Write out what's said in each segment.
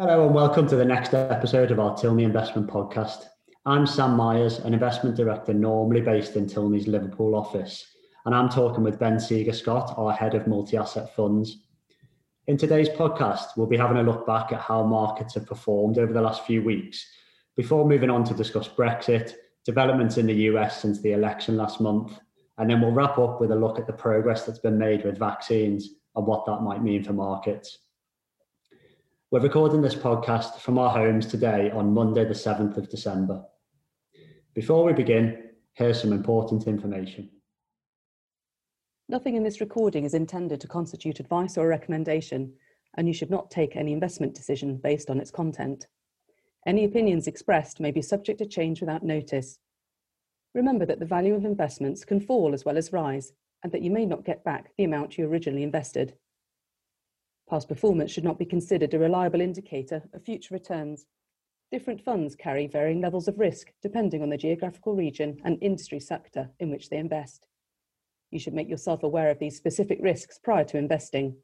Hello and welcome to the next episode of our Tilney Investment Podcast. I'm Sam Myers, an investment director normally based in Tilney's Liverpool office, and I'm talking with Ben Seeger Scott, our head of multi asset funds. In today's podcast, we'll be having a look back at how markets have performed over the last few weeks before moving on to discuss Brexit, developments in the US since the election last month, and then we'll wrap up with a look at the progress that's been made with vaccines and what that might mean for markets. We're recording this podcast from our homes today on Monday, the 7th of December. Before we begin, here's some important information. Nothing in this recording is intended to constitute advice or recommendation, and you should not take any investment decision based on its content. Any opinions expressed may be subject to change without notice. Remember that the value of investments can fall as well as rise, and that you may not get back the amount you originally invested. Past performance should not be considered a reliable indicator of future returns. Different funds carry varying levels of risk depending on the geographical region and industry sector in which they invest. You should make yourself aware of these specific risks prior to investing.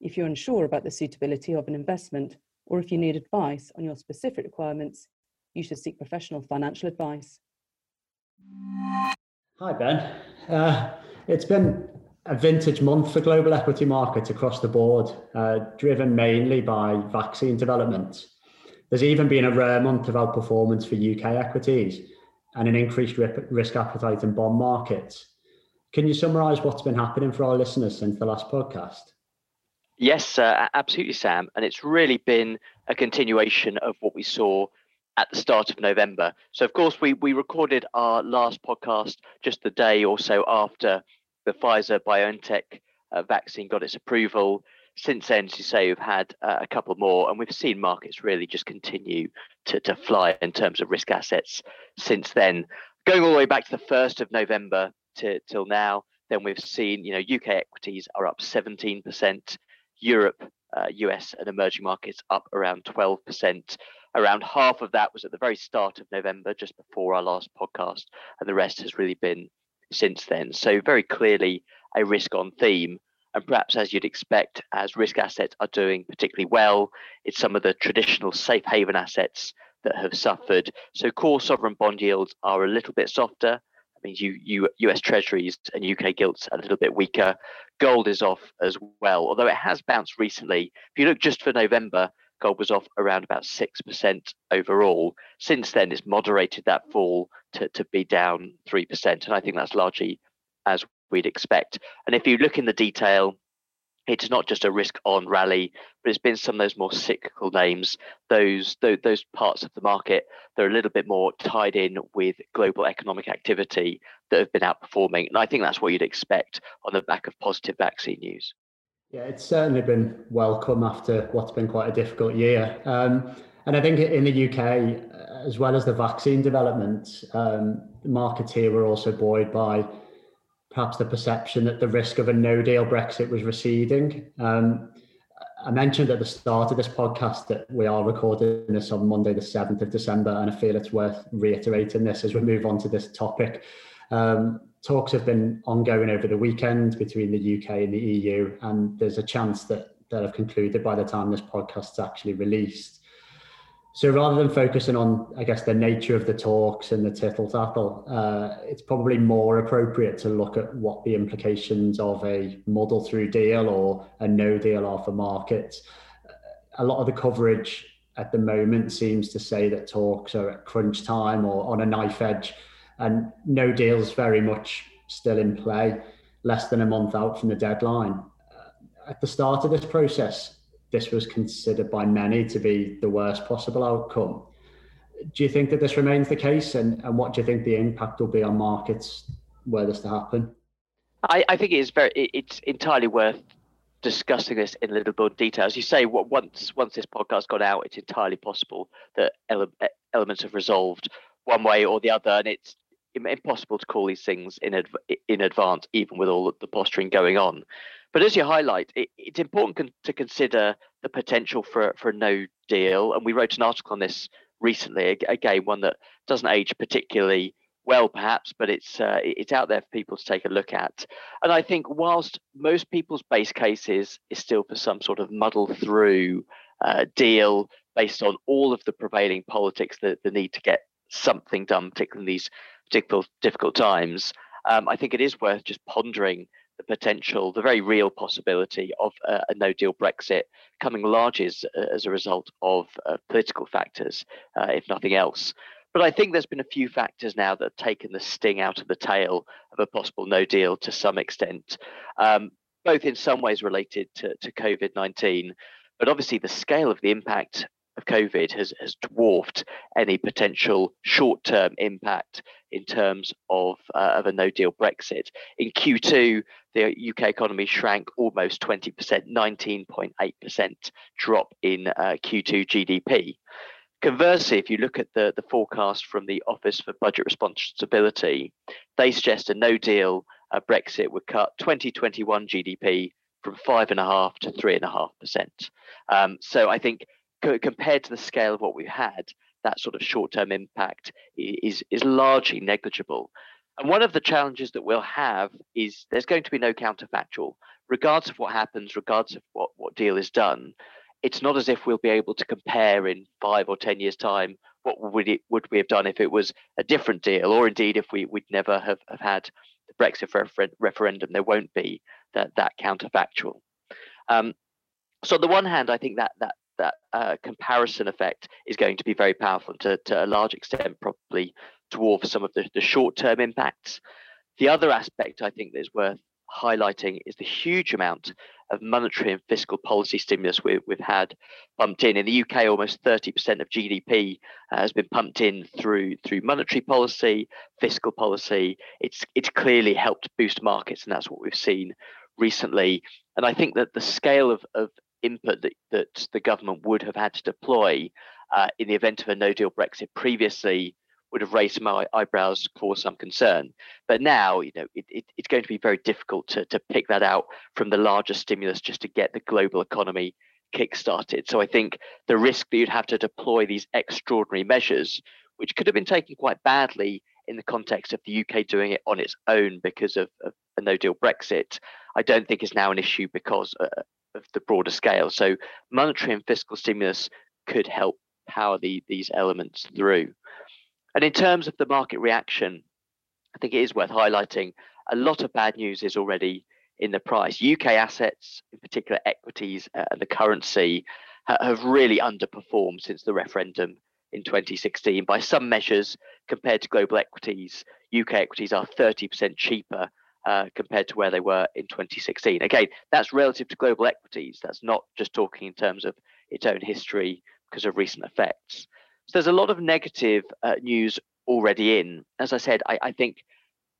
If you're unsure about the suitability of an investment, or if you need advice on your specific requirements, you should seek professional financial advice. Hi, Ben. Uh, it's been a vintage month for global equity markets across the board, uh, driven mainly by vaccine development. There's even been a rare month of outperformance for UK equities and an increased risk appetite in bond markets. Can you summarise what's been happening for our listeners since the last podcast? Yes, uh, absolutely, Sam. And it's really been a continuation of what we saw at the start of November. So, of course, we, we recorded our last podcast just the day or so after the Pfizer BioNTech uh, vaccine got its approval. Since then, as you say, we've had uh, a couple more, and we've seen markets really just continue to, to fly in terms of risk assets since then. Going all the way back to the 1st of November to, till now, then we've seen, you know, UK equities are up 17%, Europe, uh, US, and emerging markets up around 12%. Around half of that was at the very start of November, just before our last podcast, and the rest has really been since then. So, very clearly a risk on theme. And perhaps as you'd expect, as risk assets are doing particularly well, it's some of the traditional safe haven assets that have suffered. So, core sovereign bond yields are a little bit softer. That means you, you, US Treasuries and UK gilts a little bit weaker. Gold is off as well, although it has bounced recently. If you look just for November, gold was off around about 6% overall. Since then, it's moderated that fall to, to be down 3%. And I think that's largely as we'd expect. And if you look in the detail, it's not just a risk on rally, but it's been some of those more cyclical names, those, those, those parts of the market that are a little bit more tied in with global economic activity that have been outperforming. And I think that's what you'd expect on the back of positive vaccine news. Yeah, it's certainly been welcome after what's been quite a difficult year. Um, and I think in the UK, as well as the vaccine development, um, markets here were also buoyed by perhaps the perception that the risk of a no deal Brexit was receding. Um, I mentioned at the start of this podcast that we are recording this on Monday, the 7th of December, and I feel it's worth reiterating this as we move on to this topic. Um, talks have been ongoing over the weekend between the UK and the EU, and there's a chance that they'll have concluded by the time this podcast is actually released. So rather than focusing on, I guess, the nature of the talks and the tittle tattle, uh, it's probably more appropriate to look at what the implications of a model through deal or a no deal are for markets. A lot of the coverage at the moment seems to say that talks are at crunch time or on a knife edge and no deals very much still in play, less than a month out from the deadline. Uh, at the start of this process, this was considered by many to be the worst possible outcome. Do you think that this remains the case, and, and what do you think the impact will be on markets were this to happen? I, I think it is very. It's entirely worth discussing this in a little more detail. As you say, what, once once this podcast got out, it's entirely possible that ele- elements have resolved one way or the other, and it's impossible to call these things in adv- in advance, even with all the posturing going on. But as you highlight, it, it's important con- to consider the potential for for a no deal, and we wrote an article on this recently. Again, one that doesn't age particularly well, perhaps, but it's uh, it's out there for people to take a look at. And I think whilst most people's base cases is still for some sort of muddle through uh, deal based on all of the prevailing politics, the, the need to get something done, particularly in these difficult, difficult times, um, I think it is worth just pondering the potential, the very real possibility of a, a no deal Brexit coming large as, as a result of uh, political factors, uh, if nothing else. But I think there's been a few factors now that have taken the sting out of the tail of a possible no deal to some extent, um, both in some ways related to, to COVID 19, but obviously the scale of the impact of COVID has, has dwarfed any potential short term impact in terms of, uh, of a no deal Brexit. In Q2, the UK economy shrank almost 20%, 19.8% drop in uh, Q2 GDP. Conversely, if you look at the, the forecast from the Office for Budget Responsibility, they suggest a no deal uh, Brexit would cut 2021 GDP from 5.5 to 3.5%. Um, so I think co- compared to the scale of what we've had, that sort of short term impact is, is largely negligible. And one of the challenges that we'll have is there's going to be no counterfactual, regardless of what happens, regardless of what, what deal is done. It's not as if we'll be able to compare in five or 10 years' time what would, it, would we have done if it was a different deal, or indeed if we, we'd never have, have had the Brexit refer- referendum, there won't be that, that counterfactual. Um, so on the one hand, I think that that that uh, comparison effect is going to be very powerful to, to a large extent, probably dwarf some of the, the short term impacts. The other aspect I think that is worth highlighting is the huge amount of monetary and fiscal policy stimulus we, have had pumped in. In the UK, almost 30% of GDP uh, has been pumped in through through monetary policy, fiscal policy. It's it's clearly helped boost markets, and that's what we've seen recently. And I think that the scale of, of input that, that the government would have had to deploy uh, in the event of a no deal Brexit previously would have raised my eyebrows for some concern. But now, you know, it, it, it's going to be very difficult to, to pick that out from the larger stimulus just to get the global economy kick-started. So I think the risk that you'd have to deploy these extraordinary measures, which could have been taken quite badly in the context of the UK doing it on its own because of, of a no deal Brexit, I don't think is now an issue because uh, of the broader scale. So monetary and fiscal stimulus could help power the, these elements through. And in terms of the market reaction, I think it is worth highlighting a lot of bad news is already in the price. UK assets, in particular equities uh, and the currency, have really underperformed since the referendum in 2016. By some measures, compared to global equities, UK equities are 30% cheaper uh, compared to where they were in 2016. Again, that's relative to global equities. That's not just talking in terms of its own history because of recent effects. So there's a lot of negative uh, news already in. As I said, I, I, think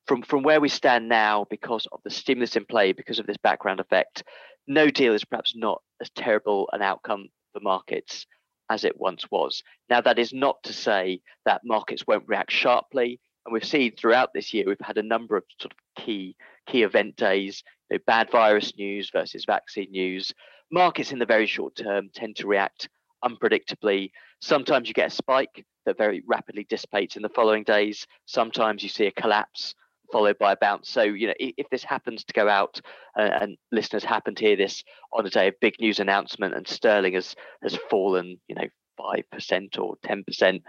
from from where we stand now, because of the stimulus in play, because of this background effect, no deal is perhaps not as terrible an outcome for markets as it once was. Now, that is not to say that markets won't react sharply and we've seen throughout this year, we've had a number of sort of key key event days, you know, bad virus news versus vaccine news. Markets in the very short term tend to react unpredictably. Sometimes you get a spike that very rapidly dissipates in the following days. Sometimes you see a collapse followed by a bounce. So, you know, if, this happens to go out uh, and listeners happen to hear this on a day of big news announcement and sterling has has fallen, you know, five percent or ten percent,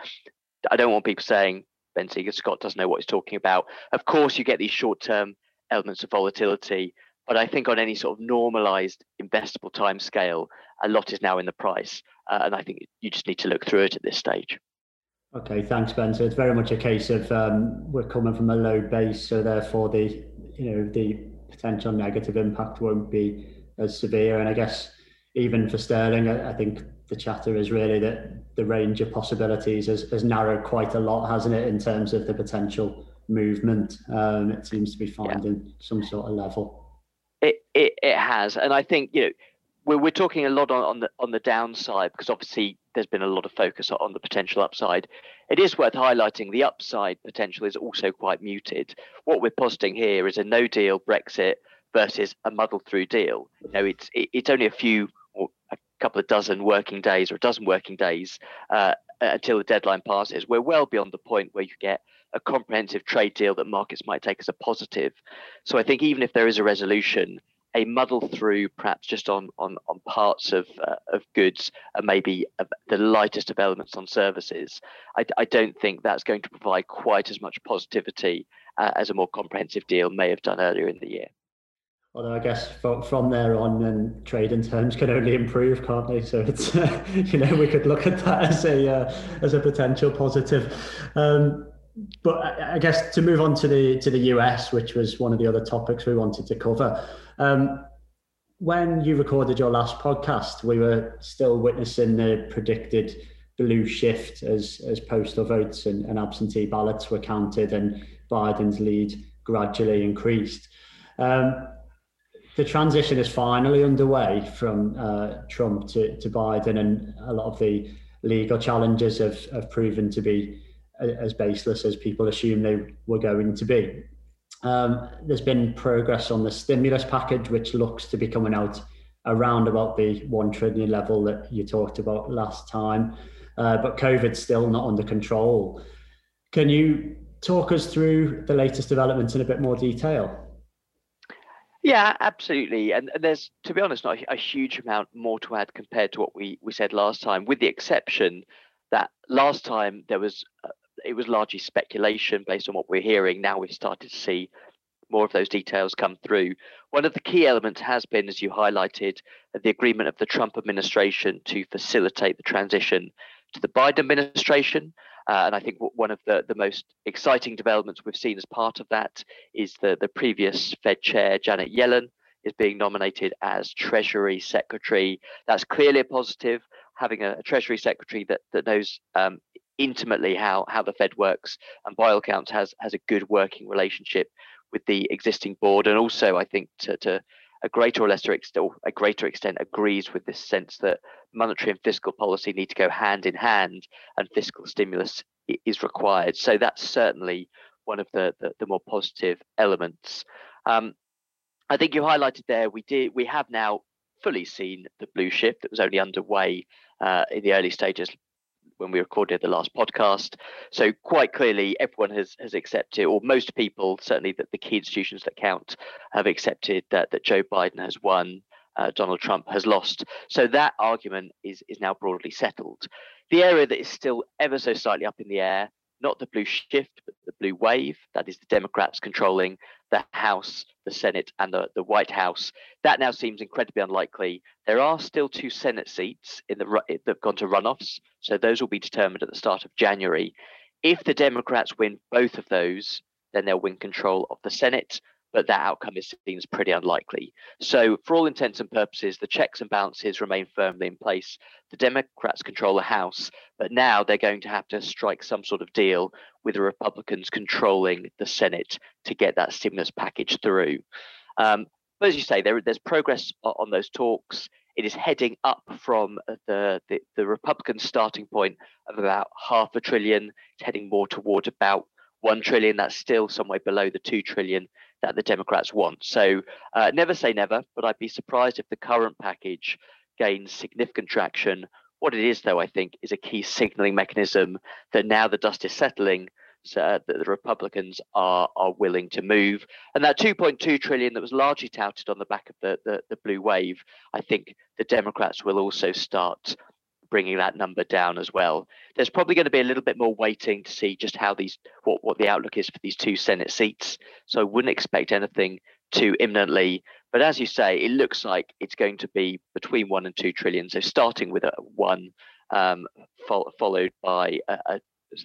I don't want people saying Ben Seeger Scott doesn't know what he's talking about. Of course, you get these short term elements of volatility, but I think on any sort of normalized investable time scale, a lot is now in the price. Uh, and I think you just need to look through it at this stage. Okay, thanks, Ben. So it's very much a case of um, we're coming from a low base, so therefore the you know the potential negative impact won't be as severe. And I guess even for sterling, I, I think the chatter is really that the range of possibilities has, has narrowed quite a lot, hasn't it, in terms of the potential movement? Um, it seems to be finding yeah. some sort of level. It, it it has, and I think you know we're we're talking a lot on, on the on the downside because obviously there's been a lot of focus on the potential upside. It is worth highlighting the upside potential is also quite muted. What we're positing here is a no deal Brexit versus a muddle through deal. You know, it's it, it's only a few couple of dozen working days or a dozen working days uh, until the deadline passes, we're well beyond the point where you get a comprehensive trade deal that markets might take as a positive. So I think even if there is a resolution, a muddle through, perhaps just on on on parts of uh, of goods and maybe the lightest of elements on services. I, I, don't think that's going to provide quite as much positivity uh, as a more comprehensive deal may have done earlier in the year. Although I guess from, there on, then trading terms can only improve, can't they? So it's uh, you know we could look at that as a uh, as a potential positive. Um, but I guess to move on to the to the US, which was one of the other topics we wanted to cover. Um, when you recorded your last podcast, we were still witnessing the predicted blue shift as as postal votes and, and absentee ballots were counted and Biden's lead gradually increased. Um, the transition is finally underway from uh, Trump to, to Biden, and a lot of the legal challenges have, have proven to be as baseless as people assume they were going to be. Um, there's been progress on the stimulus package, which looks to be coming out around about the 1 trillion level that you talked about last time. Uh, but COVID's still not under control. Can you talk us through the latest developments in a bit more detail? Yeah, absolutely. And, and there's, to be honest, not a, a, huge amount more to add compared to what we, we said last time, with the exception that last time there was uh, it was largely speculation based on what we're hearing. Now we've started to see more of those details come through. One of the key elements has been, as you highlighted, the agreement of the Trump administration to facilitate the transition to the Biden administration. Uh, and I think one of the, the most exciting developments we've seen as part of that is the, the previous Fed chair, Janet Yellen, is being nominated as Treasury Secretary. That's clearly a positive. Having a, a Treasury Secretary that, that knows um, intimately how how the Fed works, and by all accounts has has a good working relationship with the existing board, and also I think to, to a greater or lesser extent, or a greater extent, agrees with this sense that monetary and fiscal policy need to go hand in hand, and fiscal stimulus is required. So that's certainly one of the the, the more positive elements. Um, I think you highlighted there. We did. We have now fully seen the blue shift that was only underway uh, in the early stages when we recorded the last podcast. So quite clearly, everyone has has accepted, or most people, certainly that the key institutions that count, have accepted that that Joe Biden has won, uh, Donald Trump has lost. So that argument is is now broadly settled. The area that is still ever so slightly up in the air not the blue shift, but the blue wave. That is the Democrats controlling the House, the Senate, and the, the White House. That now seems incredibly unlikely. There are still two Senate seats in the that have gone to runoffs, so those will be determined at the start of January. If the Democrats win both of those, then they'll win control of the Senate but that outcome is seems pretty unlikely. So, for all intents and purposes, the checks and balances remain firmly in place. The Democrats control the House, but now they're going to have to strike some sort of deal with the Republicans controlling the Senate to get that stimulus package through. Um, but as you say, there, there's progress on those talks. It is heading up from the, the, the Republican starting point of about half a trillion. It's heading more toward about one trillion. That's still somewhere below the two trillion that the Democrats want. So uh, never say never, but I'd be surprised if the current package gains significant traction. What it is, though, I think, is a key signaling mechanism that now the dust is settling, so uh, that the Republicans are are willing to move. And that 2.2 trillion that was largely touted on the back of the, the, the blue wave, I think the Democrats will also start bringing that number down as well. There's probably going to be a little bit more waiting to see just how these what what the outlook is for these two Senate seats. So I wouldn't expect anything too imminently. But as you say, it looks like it's going to be between one and two trillion. So starting with a one, um, fo- followed by a,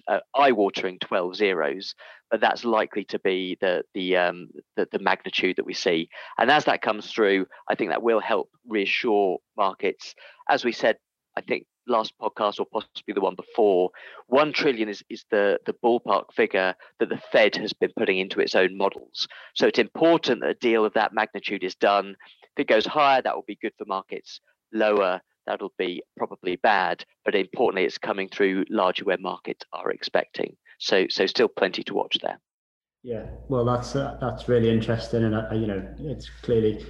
a, eye-watering 12 zeros, but that's likely to be the the, um, the the magnitude that we see. And as that comes through, I think that will help reassure markets. As we said, I think last podcast or possibly the one before, one trillion is, is the, the ballpark figure that the Fed has been putting into its own models. So it's important that a deal of that magnitude is done. If it goes higher, that will be good for markets. Lower, that'll be probably bad. But importantly, it's coming through largely where markets are expecting. So so still plenty to watch there. Yeah, well, that's uh, that's really interesting, and uh, you know, it's clearly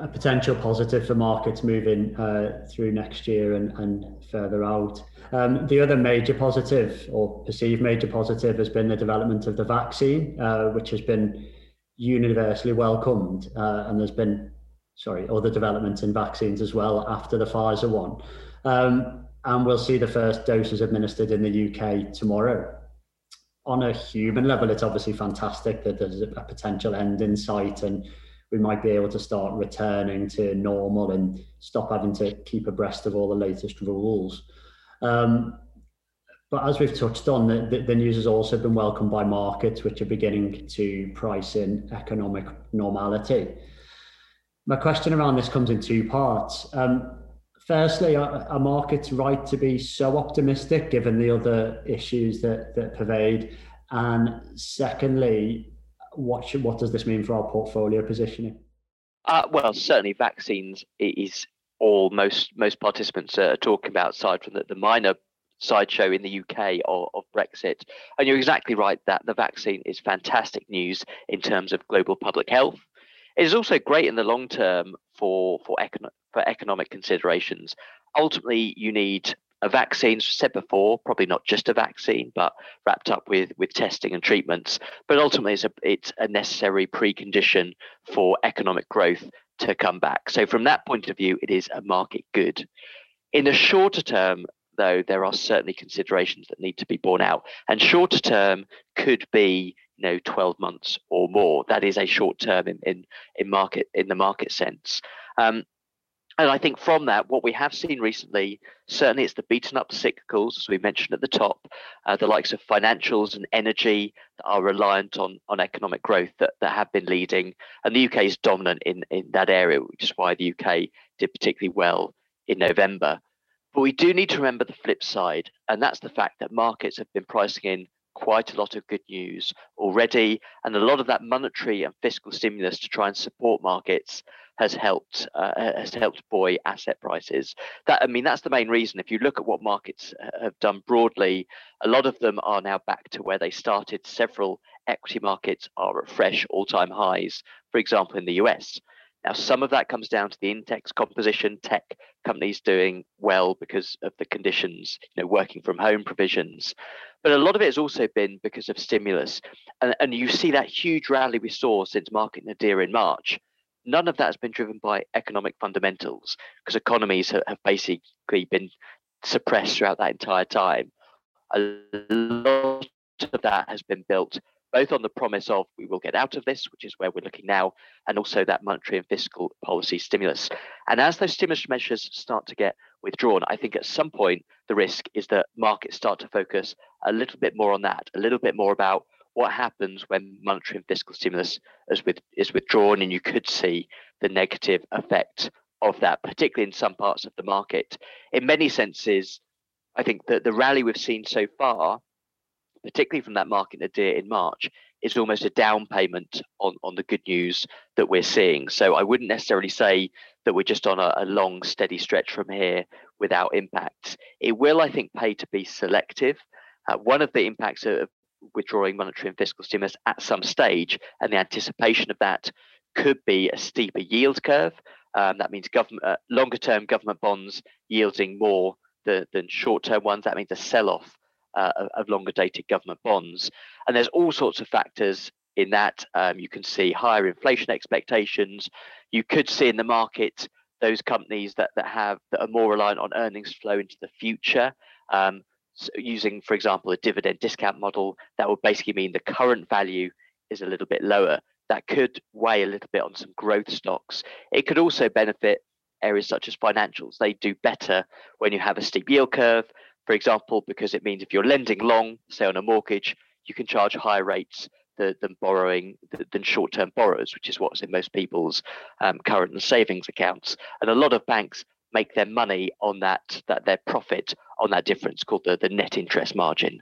a potential positive for markets moving uh, through next year and, and further out. Um, the other major positive or perceived major positive has been the development of the vaccine, uh, which has been universally welcomed. Uh, and there's been sorry, other developments in vaccines as well after the Pfizer one. Um, and we'll see the first doses administered in the UK tomorrow. On a human level, it's obviously fantastic that there's a potential end in sight and we might be able to start returning to normal and stop having to keep abreast of all the latest rules. Um, but as we've touched on, the, the, news has also been welcomed by markets, which are beginning to price in economic normality. My question around this comes in two parts. Um, firstly, are, are, markets right to be so optimistic given the other issues that, that pervade? And secondly, what should, what does this mean for our portfolio positioning? Uh, well, certainly vaccines is all most most participants are talking about, aside from the, the minor sideshow in the UK of, of, Brexit. And you're exactly right that the vaccine is fantastic news in terms of global public health. It is also great in the long term for for, econ- for economic considerations. Ultimately, you need a vaccine, said before, probably not just a vaccine, but wrapped up with with testing and treatments. But ultimately, it's a it's a necessary precondition for economic growth to come back. So from that point of view, it is a market good. In the shorter term, though, there are certainly considerations that need to be borne out, and shorter term could be you know 12 months or more. That is a short term in in, in market in the market sense. Um, and I think from that, what we have seen recently, certainly it's the beaten up cyclicals, as we mentioned at the top, uh, the likes of financials and energy that are reliant on, on economic growth that, that have been leading. And the UK is dominant in, in that area, which is why the UK did particularly well in November. But we do need to remember the flip side, and that's the fact that markets have been pricing in quite a lot of good news already, and a lot of that monetary and fiscal stimulus to try and support markets has helped uh, has helped buoy asset prices. That I mean, that's the main reason. If you look at what markets have done broadly, a lot of them are now back to where they started. Several equity markets are at fresh all-time highs. For example, in the US. Now, some of that comes down to the index composition, tech companies doing well because of the conditions, you know, working from home provisions. But a lot of it has also been because of stimulus. And, and you see that huge rally we saw since market nadir in March none of that has been driven by economic fundamentals because economies have, basically been suppressed throughout that entire time. A lot of that has been built both on the promise of we will get out of this, which is where we're looking now, and also that monetary and fiscal policy stimulus. And as those stimulus measures start to get withdrawn, I think at some point the risk is that markets start to focus a little bit more on that, a little bit more about what happens when monetary and fiscal stimulus is, with, is withdrawn, and you could see the negative effect of that, particularly in some parts of the market. In many senses, I think that the rally we've seen so far, particularly from that market nadir in March, is almost a down payment on, on the good news that we're seeing. So I wouldn't necessarily say that we're just on a, a long, steady stretch from here without impacts. It will, I think, pay to be selective. Uh, one of the impacts of withdrawing monetary and fiscal stimulus at some stage, and the anticipation of that could be a steeper yield curve. Um, that means government uh, longer term government bonds yielding more than, short term ones. That means a sell off uh, of, of, longer dated government bonds. And there's all sorts of factors in that. Um, you can see higher inflation expectations. You could see in the market those companies that, that have that are more reliant on earnings flow into the future. Um, using, for example, a dividend discount model, that would basically mean the current value is a little bit lower. That could weigh a little bit on some growth stocks. It could also benefit areas such as financials. They do better when you have a steep yield curve, for example, because it means if you're lending long, say on a mortgage, you can charge higher rates than, than borrowing than short-term borrowers, which is what's in most people's um, current and savings accounts. And a lot of banks make their money on that that their profit on that difference called the, the net interest margin.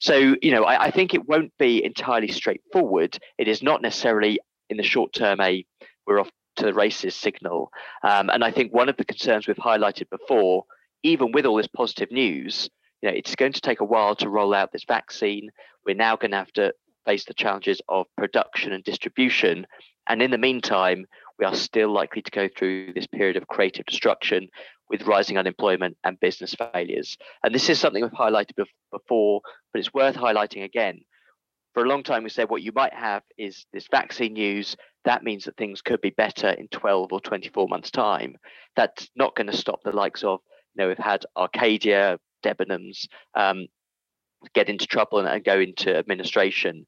So, you know, I, I think it won't be entirely straightforward. It is not necessarily in the short term a we're off to the races signal. Um, and I think one of the concerns we've highlighted before, even with all this positive news, you know, it's going to take a while to roll out this vaccine. We're now going to have to face the challenges of production and distribution. And in the meantime, we are still likely to go through this period of creative destruction with rising unemployment and business failures. And this is something we've highlighted before, but it's worth highlighting again. For a long time, we said what you might have is this vaccine news, that means that things could be better in 12 or 24 months' time. That's not going to stop the likes of, you know, we've had Arcadia, Debenhams um, get into trouble and, and, go into administration.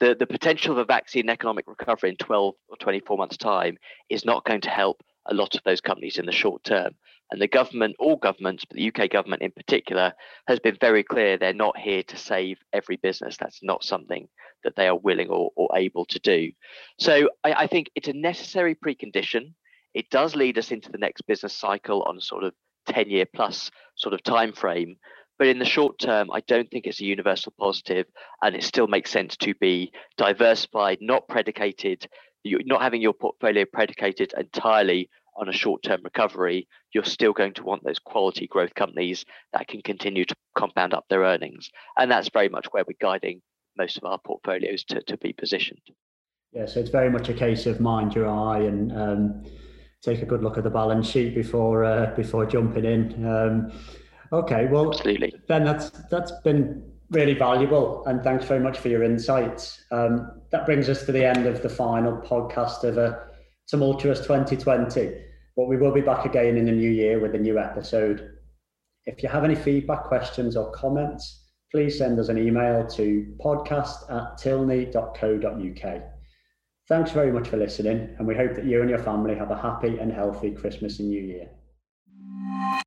The, the potential of a vaccine economic recovery in 12 or 24 months' time is not going to help a lot of those companies in the short term. And the government, all governments, but the UK government in particular, has been very clear they're not here to save every business. That's not something that they are willing or, or able to do. So I, I think it's a necessary precondition. It does lead us into the next business cycle on sort of 10 year plus sort of time frame. But in the short term, I don't think it's a universal positive, and it still makes sense to be diversified, not predicated, not having your portfolio predicated entirely on a short-term recovery. You're still going to want those quality growth companies that can continue to compound up their earnings, and that's very much where we're guiding most of our portfolios to, to be positioned. Yeah, so it's very much a case of mind your eye and um, take a good look at the balance sheet before uh, before jumping in. Um, okay, well, absolutely. Then that's that's been really valuable, and thanks very much for your insights. Um, that brings us to the end of the final podcast of a tumultuous 2020. But we will be back again in the new year with a new episode. If you have any feedback, questions, or comments please send us an email to podcast at tilney.co.uk. Thanks very much for listening, and we hope that you and your family have a happy and healthy Christmas and New Year.